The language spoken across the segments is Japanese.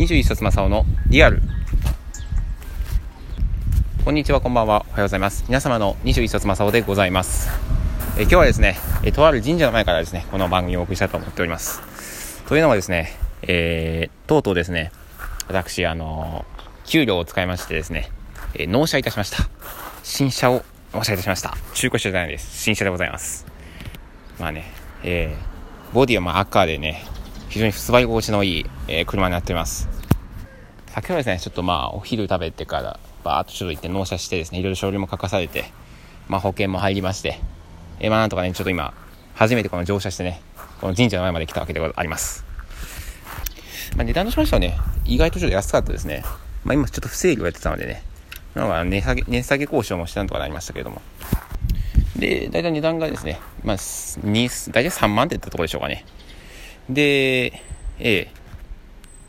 21冊正雄のリアル。こんにちはこんばんは。おはようございます。皆様の21冊正雄でございます。え今日はですねえとある神社の前からですねこの番組をお送りしたいと思っております。というのもですねえー、とうとうですね私あの給料を使いましてですね、え納車いたしました。新車を納車いたしました。中古車じゃないです。新車でございます。まあねえー、ボディはまあ赤でね非常に座り心地のいい、えー、車になっています。先ほどですね、ちょっとまあ、お昼食べてから、バーっとちょっと行って納車してですね、いろいろ書類も書かされて、まあ、保険も入りまして、えー、まあ、なんとかね、ちょっと今、初めてこの乗車してね、この神社の前まで来たわけであります。まあ、値段としましてはね、意外とちょっと安かったですね。まあ、今ちょっと不正義をやってたのでね、なんか値下げ、値下げ交渉もしたんとかなりましたけれども。で、大体値段がですね、まあ、2、大体3万って言ったところでしょうかね。で、ええ、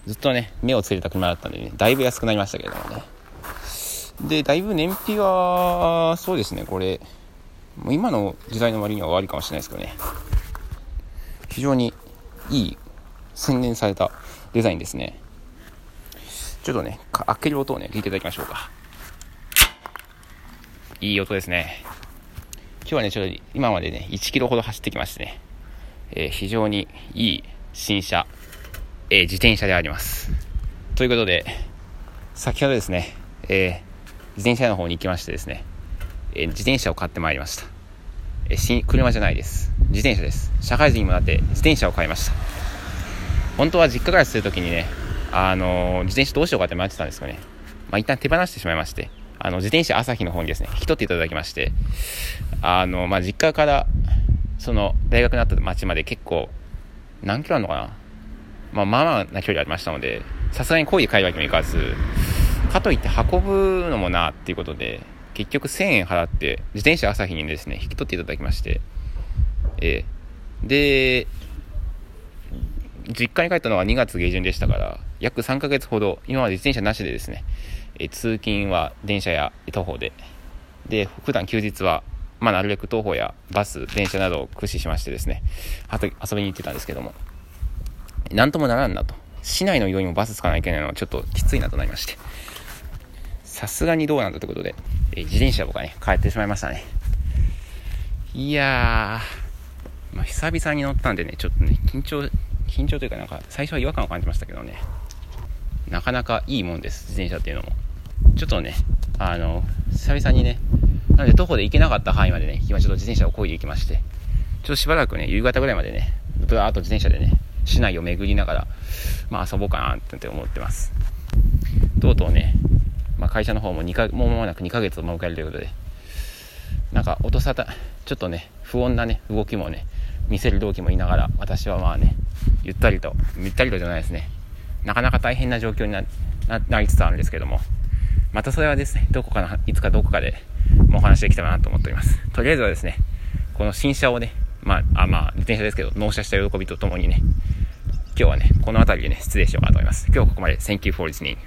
ずっとね、目をつけてた車だったんでね、だいぶ安くなりましたけれどもね。で、だいぶ燃費は、そうですね、これ、もう今の時代の割には悪いかもしれないですけどね、非常にいい洗練されたデザインですね。ちょっとね、開ける音をね、聞いていただきましょうか。いい音ですね。今日はね、ちょっと今までね、1キロほど走ってきましてね、えー、非常にいい新車、えー、自転車であります。ということで、先ほどですね、えー、自転車の方に行きましてですね、え自転車を買ってまいりました。え新車じゃないです。自転車です。社会人にもなって自転車を買いました。本当は実家暮らするときにね、あの自転車どうしようかって迷ってたんですけどね、まあ、一旦手放してしまいまして、あの、自転車朝日の方にですね、引き取っていただきまして、あの、まあ、実家からその大学になった町まで結構何キロあるのかな？まあまあまあな距離ありましたのでさすがに濃い海外にも行かずかといって運ぶのもなっていうことで結局1000円払って自転車朝日にですね引き取っていただきましてえー、で実家に帰ったのは2月下旬でしたから約3ヶ月ほど今まで自転車なしでですね、え通勤は電車や徒歩で。で普段休日はまあ、なるべく徒歩やバス、電車などを駆使しましてですね、あと遊びに行ってたんですけども、なんともならんなと。市内の移動にもバス使わないといけないのはちょっときついなとなりまして、さすがにどうなんだということで、え自転車僕はね、帰ってしまいましたね。いやー、まあ、久々に乗ったんでね、ちょっとね、緊張、緊張というかなんか、最初は違和感を感じましたけどね、なかなかいいもんです、自転車っていうのも。ちょっとね、あの、久々にね、なので徒歩で行けなかった範囲までね、今ちょっと自転車を漕いで行きまして、ちょっとしばらくね、夕方ぐらいまでね、ぶわーっと自転車でね、市内を巡りながら、まあ遊ぼうかなって思ってます。とうとうね、まあ、会社の方も2か、もう間もなく2ヶ月を迎えるということで、なんか音沙汰、ちょっとね、不穏なね、動きもね、見せる動機もいながら、私はまあね、ゆったりと、ゆったりとじゃないですね、なかなか大変な状況にななりつつあるんですけども、またそれはですね、どこかの、いつかどこかで、お話できたらなと思っております。とりあえずはですね、この新車をね、まあ、あまあ、自転車ですけど、納車した喜びとともにね、今日はね、この辺りでね、失礼しようかなと思います。今日はここまで。Thank you for listening.